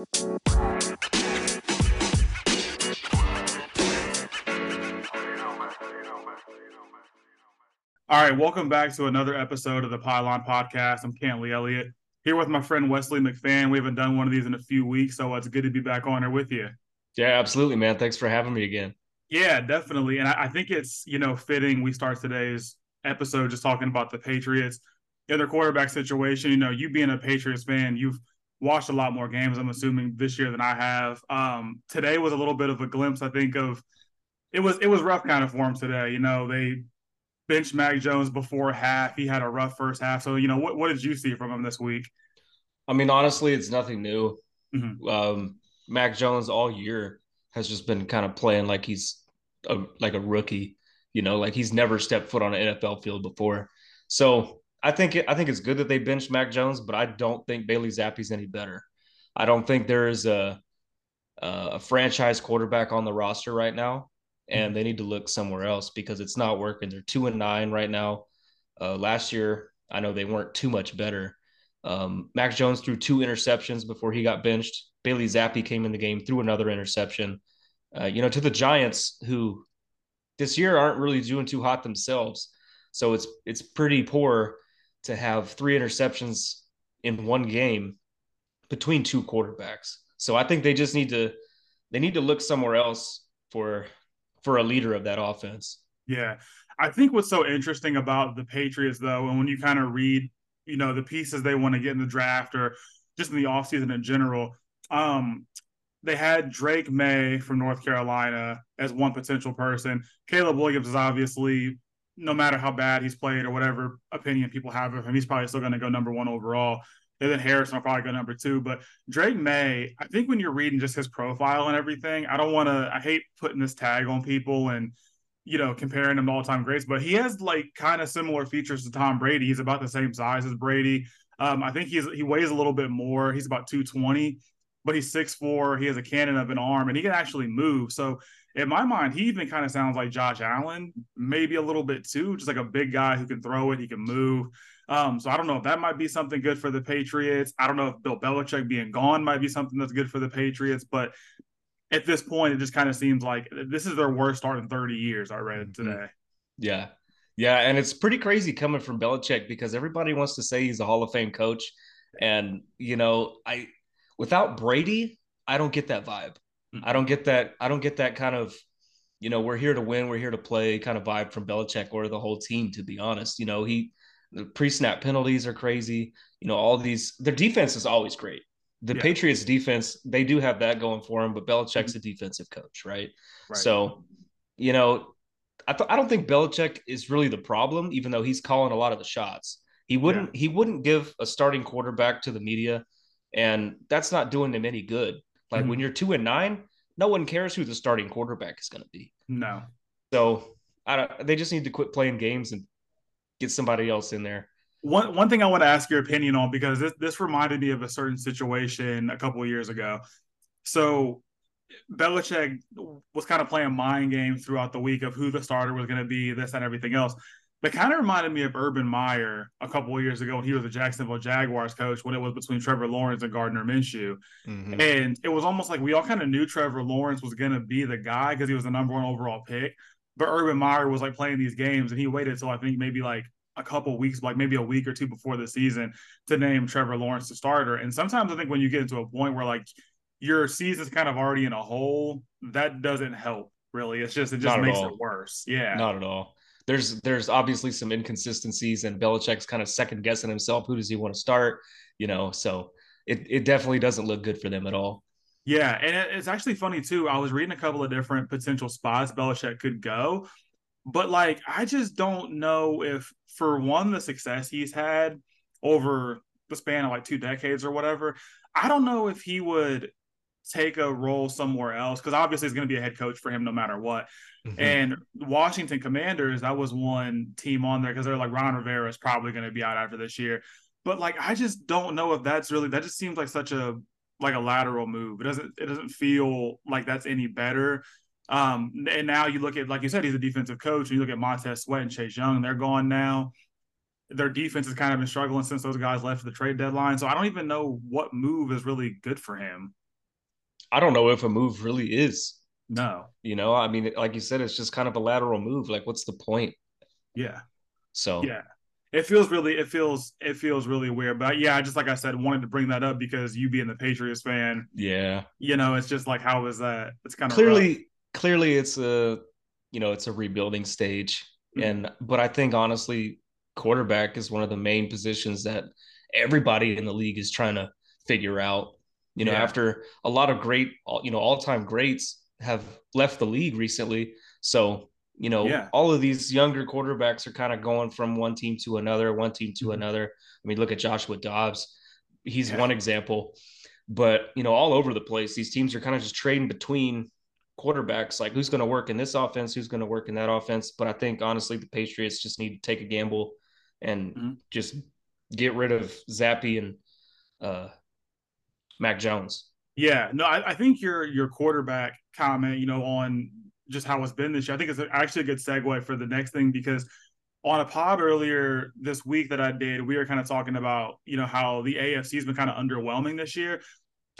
All right, welcome back to another episode of the Pylon Podcast. I'm Cantley Elliott here with my friend Wesley McFan. We haven't done one of these in a few weeks, so it's good to be back on here with you. Yeah, absolutely, man. Thanks for having me again. Yeah, definitely. And I, I think it's you know fitting we start today's episode just talking about the Patriots in their quarterback situation. You know, you being a Patriots fan, you've watched a lot more games. I'm assuming this year than I have. Um, today was a little bit of a glimpse, I think, of it was it was rough kind of for them today. You know, they benched Mac Jones before half. He had a rough first half. So, you know, what, what did you see from him this week? I mean, honestly, it's nothing new. Mm-hmm. Um, Mac Jones all year has just been kind of playing like he's a, like a rookie, you know, like he's never stepped foot on an NFL field before. So I think it, I think it's good that they benched Mac Jones, but I don't think Bailey Zappe's any better. I don't think there is a a franchise quarterback on the roster right now and they need to look somewhere else because it's not working. They're two and nine right now. Uh, last year, I know they weren't too much better. Um, Mac Jones threw two interceptions before he got benched. Bailey Zappe came in the game, threw another interception. Uh, you know, to the Giants, who this year aren't really doing too hot themselves, so it's it's pretty poor to have three interceptions in one game between two quarterbacks. So I think they just need to they need to look somewhere else for for a leader of that offense. Yeah. I think what's so interesting about the Patriots, though, and when you kind of read, you know, the pieces they want to get in the draft or just in the offseason in general, um, they had Drake Maye from North Carolina as one potential person. Caleb Williams is obviously, no matter how bad he's played or whatever opinion people have of him, he's probably still going to go number one overall. And then Harrison will probably go number two. But Drake Maye, I think when you're reading just his profile and everything, I don't want to, I hate putting this tag on people and, you know, comparing him to all time greats, but he has like kind of similar features to Tom Brady. He's about the same size as Brady. Um, I think he's he weighs a little bit more. He's about 220, but he's 6'4. He has a cannon of an arm and he can actually move. So in my mind, he even kind of sounds like Josh Allen, maybe a little bit too, just like a big guy who can throw it, he can move. Um, so I don't know if that might be something good for the Patriots. I don't know if Bill Belichick being gone might be something that's good for the Patriots, but at this point, it just kind of seems like this is their worst start in 30 years. I read mm-hmm. today. Yeah. Yeah. And it's pretty crazy coming from Belichick because everybody wants to say he's a Hall of Fame coach. And, you know, I, without Brady, I don't get that vibe. Mm-hmm. I don't get that. I don't get that kind of, you know, we're here to win, we're here to play kind of vibe from Belichick or the whole team, to be honest. You know, he, the pre-snap penalties are crazy. You know, all these their defense is always great. The yeah. Patriots defense, they do have that going for them, but Belichick's mm-hmm. a defensive coach, right? right. So, you know, I, th- I don't think Belichick is really the problem, even though he's calling a lot of the shots. He wouldn't yeah. he wouldn't give a starting quarterback to the media, and that's not doing him any good. Like mm-hmm. when you're two and nine, no one cares who the starting quarterback is going to be. No. So I don't, they just need to quit playing games and get somebody else in there. One one thing I want to ask your opinion on because this this reminded me of a certain situation a couple of years ago. So Belichick was kind of playing mind games throughout the week of who the starter was going to be, this and everything else. That kind of reminded me of Urban Meyer a couple of years ago when he was the Jacksonville Jaguars coach when it was between Trevor Lawrence and Gardner Minshew. Mm-hmm. And it was almost like we all kind of knew Trevor Lawrence was going to be the guy because he was the number one overall pick. But Urban Meyer was like playing these games, and he waited until I think maybe like a couple weeks, like maybe a week or two before the season, to name Trevor Lawrence the starter. And sometimes I think when you get into a point where like your season's kind of already in a hole, that doesn't help really. It's just it just makes it worse. Yeah, not at all. There's there's obviously some inconsistencies, and Belichick's kind of second guessing himself. Who does he want to start? You know, so it it definitely doesn't look good for them at all. Yeah, and it's actually funny too. I was reading a couple of different potential spots Belichick could go, but like I just don't know if for one the success he's had over the span of like two decades or whatever, I don't know if he would take a role somewhere else because obviously it's going to be a head coach for him no matter what. Mm-hmm. And Washington Commanders, that was one team on there because they're like Ron Rivera is probably going to be out after this year. But like I just don't know if that's really that just seems like such a like a lateral move. It doesn't it doesn't feel like that's any better. Um, and now you look at like you said, he's a defensive coach, and you look at Montez Sweat and Chase Young, they're gone now. Their defense has kind of been struggling since those guys left for the trade deadline. So I don't even know what move is really good for him. I don't know if a move really is. No. You know, I mean, like you said, it's just kind of a lateral move. Like, what's the point? Yeah. So yeah, it feels really, it feels, it feels really weird. But yeah, I just like I said, wanted to bring that up because you being the Patriots fan, yeah, you know, it's just like how is that? It's kind of clearly, rough. clearly, it's a, you know, it's a rebuilding stage, mm-hmm. and but I think honestly, quarterback is one of the main positions that everybody in the league is trying to figure out. You know, yeah. after a lot of great, you know, all time greats have left the league recently. So, you know, yeah. all of these younger quarterbacks are kind of going from one team to another, one team to mm-hmm. another. I mean, look at Joshua Dobbs. He's yeah. one example. But, you know, all over the place, these teams are kind of just trading between quarterbacks, like who's going to work in this offense, who's going to work in that offense. But I think honestly, the Patriots just need to take a gamble and mm-hmm. just get rid of Zappe and uh, Mac Jones. Yeah, no, I, I, think your your quarterback comment, you know, on just how it's been this year, I think it's actually a good segue for the next thing because on a pod earlier this week that I did, we were kind of talking about, you know, how the AFC has been kind of underwhelming this year.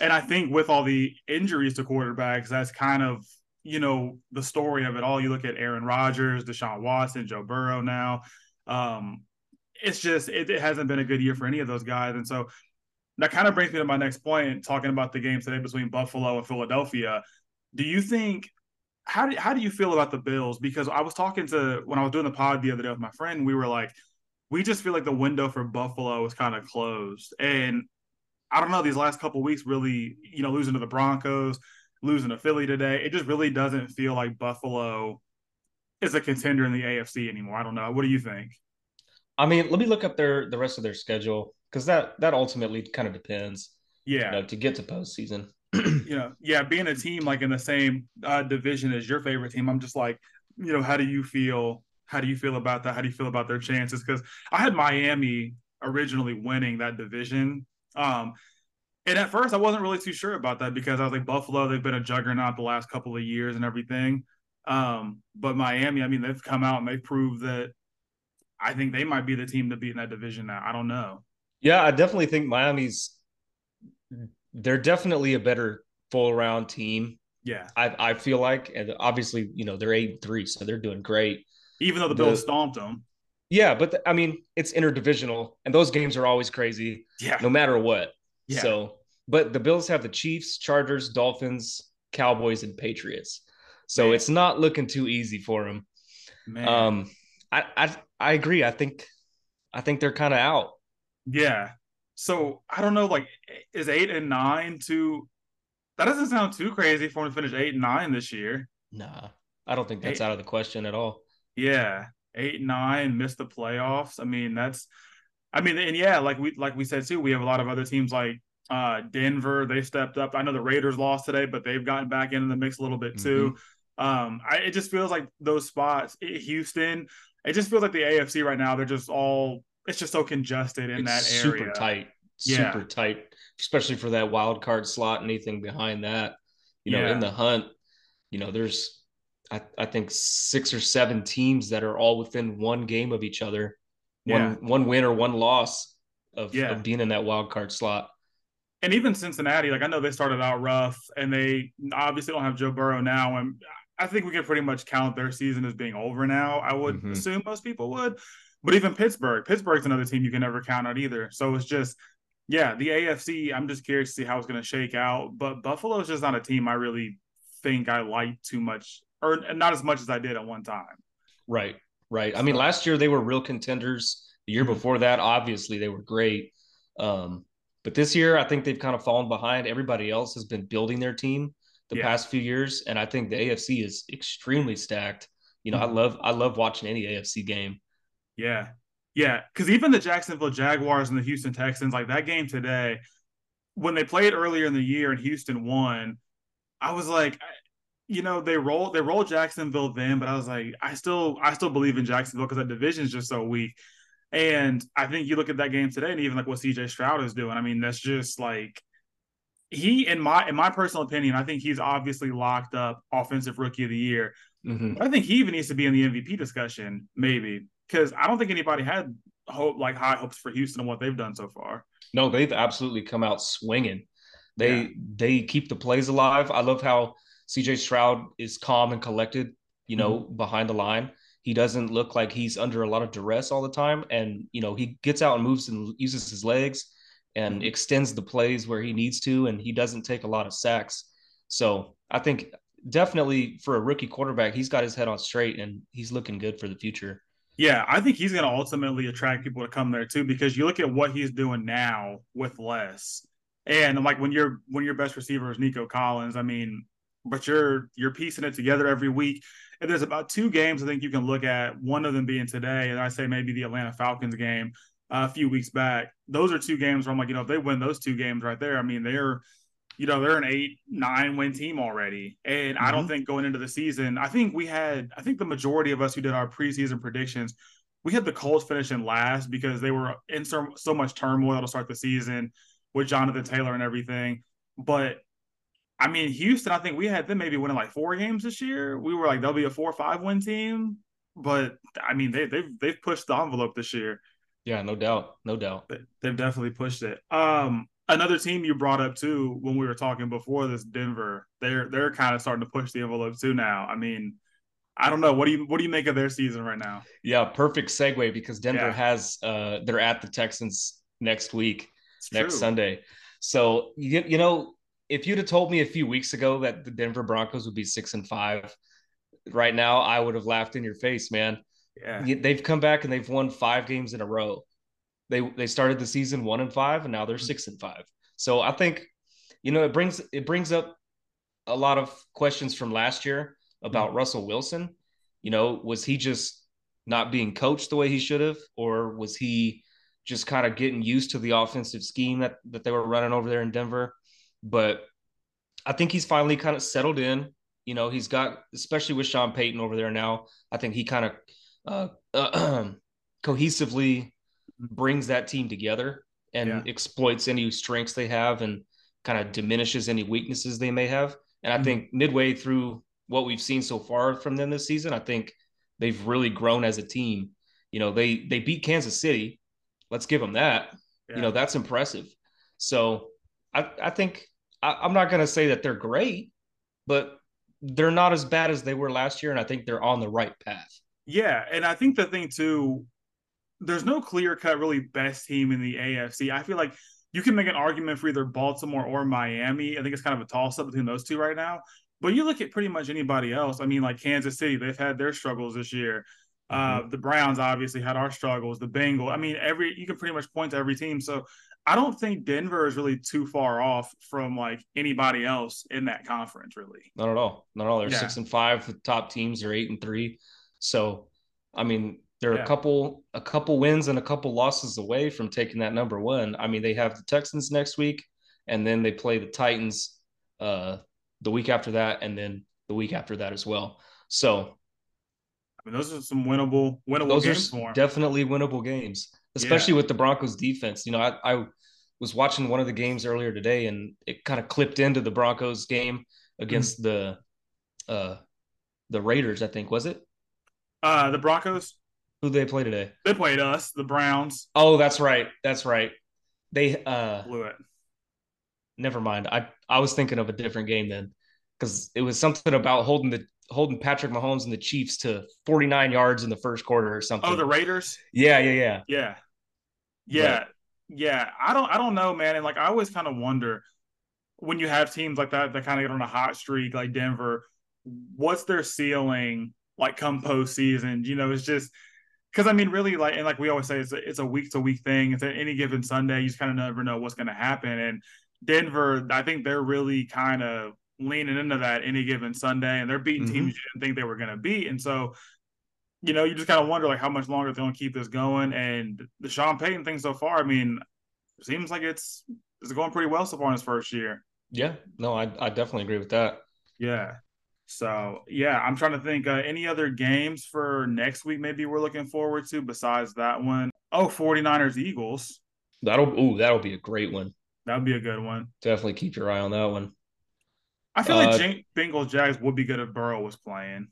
And I think with all the injuries to quarterbacks, that's kind of, you know, the story of it all. You look at Aaron Rodgers, Deshaun Watson, Joe Burrow now. Um, it's just it, it, hasn't been a good year for any of those guys. And so that kind of brings me to my next point, talking about the game today between Buffalo and Philadelphia. Do you think how do how do you feel about the Bills? Because I was talking to when I was doing the pod the other day with my friend, we were like, we just feel like the window for Buffalo is kind of closed. And I don't know, these last couple weeks really, you know, losing to the Broncos, losing to Philly today, it just really doesn't feel like Buffalo is a contender in the AFC anymore. I don't know. What do you think? I mean, let me look up their the rest of their schedule because that that ultimately kind of depends. Yeah, you know, to get to postseason. you know, yeah, being a team like in the same uh, division as your favorite team, I'm just like, you know, how do you feel? How do you feel about that? How do you feel about their chances? Because I had Miami originally winning that division. Um, and at first, I wasn't really too sure about that because I was like, Buffalo, they've been a juggernaut the last couple of years and everything. Um, but Miami, I mean, they've come out and they've proved that I think they might be the team to beat in that division now. I don't know. Yeah, I definitely think Miami's they're definitely a better full round team. Yeah. I I feel like and obviously, you know, they're 8 3, so they're doing great. Even though the, the Bills stomped them. Yeah, but the, I mean, it's interdivisional and those games are always crazy. Yeah. No matter what. Yeah. So, but the Bills have the Chiefs, Chargers, Dolphins, Cowboys, and Patriots. So Man. it's not looking too easy for them. Man. Um, I, I I agree. I think I think they're kind of out. Yeah. So I don't know, like is eight and nine too that doesn't sound too crazy for them to finish eight and nine this year. Nah. I don't think that's eight, out of the question at all. Yeah. Eight and nine, missed the playoffs. I mean, that's I mean, and yeah, like we like we said too, we have a lot of other teams like uh Denver, they stepped up. I know the Raiders lost today, but they've gotten back into the mix a little bit too. Mm-hmm. Um, I, it just feels like those spots, Houston, it just feels like the AFC right now, they're just all it's just so congested in it's that area. Super tight. Yeah. Super tight, especially for that wild card slot. Anything behind that, you know, yeah. in the hunt, you know, there's I, I think six or seven teams that are all within one game of each other. One yeah. one win or one loss of, yeah. of being in that wild card slot. And even Cincinnati, like I know they started out rough and they obviously don't have Joe Burrow now. And I think we can pretty much count their season as being over now. I would mm-hmm. assume most people would. But even Pittsburgh, Pittsburgh's another team you can never count on either. So it's just, yeah, the AFC, I'm just curious to see how it's going to shake out. But Buffalo's just not a team I really think I like too much, or not as much as I did at one time. Right, right. I mean, last year they were real contenders. The year mm-hmm. before that, obviously, they were great. Um, but this year, I think they've kind of fallen behind. Everybody else has been building their team the yeah. past few years, and I think the AFC is extremely stacked. You know, mm-hmm. I love I love watching any AFC game. Yeah, yeah, because even the Jacksonville Jaguars and the Houston Texans, like that game today, when they played earlier in the year and Houston won, I was like, you know, they rolled they rolled Jacksonville then, but I was like, I still I still believe in Jacksonville because that division is just so weak. And I think you look at that game today, and even like what CJ Stroud is doing. I mean, that's just like he in my in my personal opinion, I think he's obviously locked up offensive rookie of the year. Mm-hmm. I think he even needs to be in the MVP discussion, maybe, because I don't think anybody had hope like high hopes for Houston and what they've done so far. No, they've absolutely come out swinging. They yeah. they keep the plays alive. I love how CJ Stroud is calm and collected, you know, mm-hmm. behind the line. He doesn't look like he's under a lot of duress all the time. And, you know, he gets out and moves and uses his legs and mm-hmm. extends the plays where he needs to. And he doesn't take a lot of sacks. So I think definitely for a rookie quarterback, he's got his head on straight and he's looking good for the future. Yeah, I think he's going to ultimately attract people to come there too because you look at what he's doing now with less. And like when your when your best receiver is Nico Collins, I mean, but you're you're piecing it together every week. And there's about two games I think you can look at. One of them being today, and I say maybe the Atlanta Falcons game uh, a few weeks back. Those are two games where I'm like, you know, if they win those two games right there, I mean, they're you know they're an eight nine win team already and mm-hmm. i don't mm-hmm. think going into the season i think we had i think the majority of us who did our preseason predictions we had the colts finishing last because they were in so, so much turmoil to start the season with jonathan taylor and everything but I mean, Houston, I think we had them maybe winning like four games this year. We were like, they'll be a four or five win team. But I mean, they, they've they've pushed the envelope this year. Yeah, no doubt, no doubt. They've definitely pushed it. Um, another team you brought up too when we were talking before this, Denver. They're they're kind of starting to push the envelope too now. I mean, I don't know. What do you what do you make of their season right now? Yeah, perfect segue because Denver yeah. has uh they're at the Texans next week, it's next true. Sunday. So you you know if you'd have told me a few weeks ago that the Denver Broncos would be six and five right now, I would have laughed in your face, man. Yeah. They've come back and they've won five games in a row. They they started the season one and five, and now they're six and five. So I think, you know, it brings it brings up a lot of questions from last year about mm-hmm. Russell Wilson. You know, was he just not being coached the way he should have, or was he just kind of getting used to the offensive scheme that that they were running over there in Denver? But I think he's finally kind of settled in. You know, he's got, especially with Sean Payton over there now, I think he kind of uh, uh, cohesively brings that team together and yeah. exploits any strengths they have and kind of diminishes any weaknesses they may have. And I mm-hmm. think midway through what we've seen so far from them this season, I think they've really grown as a team. You know, they they beat Kansas City. Let's give them that. Yeah. You know, that's impressive. So I, I think I, am not going to say that they're great, but they're not as bad as they were last year, and I think they're on the right path. Yeah, and I think the thing too, there's no clear cut really best team in the AFC. I feel like you can make an argument for either Baltimore or Miami. I think it's kind of a toss up between those two right now. But you look at pretty much anybody else. I mean, like Kansas City, they've had their struggles this year. Uh, mm-hmm. the Browns obviously had our struggles. The Bengals. I mean, every you can pretty much point to every team. So I don't think Denver is really too far off from like anybody else in that conference, really. Not at all. Not at all. They're yeah. six and five. The top teams are eight and three. So, I mean, they're yeah. a couple a couple wins and a couple losses away from taking that number one. I mean, they have the Texans next week, and then they play the Titans uh, the week after that, and then the week after that as well. So, I mean, those are some winnable winnable those games are Definitely winnable games especially yeah. with the Broncos defense. You know, I, I was watching one of the games earlier today and it kind of clipped into the Broncos game against mm-hmm. the uh the Raiders, I think, was it? Uh the Broncos. Who they play today? They played us, the Browns. Oh, that's right. That's right. They uh blew it. Never mind. I I was thinking of a different game then because it was something about holding the holding Patrick Mahomes and the Chiefs to 49 yards in the first quarter or something. Oh, the Raiders? Yeah, yeah, yeah. Yeah. Yeah. Yeah. I don't I don't know, man. And like I always kind of wonder when you have teams like that that kind of get on a hot streak like Denver, what's their ceiling like come postseason? You know, it's just because I mean, really, like and like we always say, it's a it's a week to week thing. It's at any given Sunday, you just kind of never know what's going to happen. And Denver, I think they're really kind of leaning into that any given Sunday, and they're beating mm-hmm. teams you didn't think they were going to beat. And so, you know, you just kind of wonder like how much longer they're going to keep this going. And the Sean Payton thing so far, I mean, seems like it's it's going pretty well so far in his first year. Yeah, no, I I definitely agree with that. Yeah. So yeah, I'm trying to think uh, any other games for next week. Maybe we're looking forward to besides that one. Oh, 49ers Eagles. That'll ooh, that'll be a great one. That'll be a good one. Definitely keep your eye on that one. I feel like uh, Bengals Jags would be good if Burrow was playing.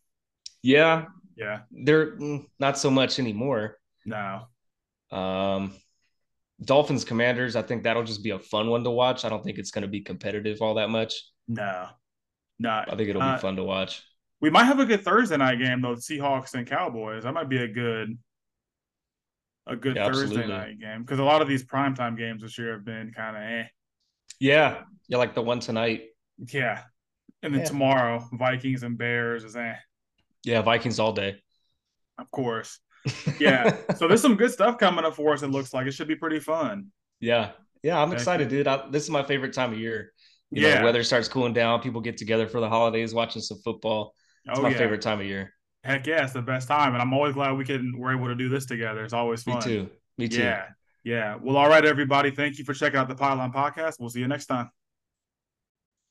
Yeah, yeah, they're mm, not so much anymore. No. Um, Dolphins Commanders, I think that'll just be a fun one to watch. I don't think it's going to be competitive all that much. No, not. I think it'll uh, be fun to watch. We might have a good Thursday night game though. Seahawks and Cowboys. That might be a good, a good yeah, Thursday absolutely. night game because a lot of these primetime games this year have been kind of eh. Yeah, yeah, like the one tonight. Yeah, and then yeah. tomorrow Vikings and Bears is eh. Yeah, Vikings all day. Of course. Yeah. so there's some good stuff coming up for us. It looks like it should be pretty fun. Yeah, yeah, I'm excited, dude. I, this is my favorite time of year. You yeah, know, weather starts cooling down. People get together for the holidays, watching some football. It's oh, my yeah. favorite time of year. Heck yeah, it's the best time, and I'm always glad we can we're able to do this together. It's always fun. Me too. Me too. Yeah, yeah. Well, all right, everybody. Thank you for checking out the Pylon Podcast. We'll see you next time.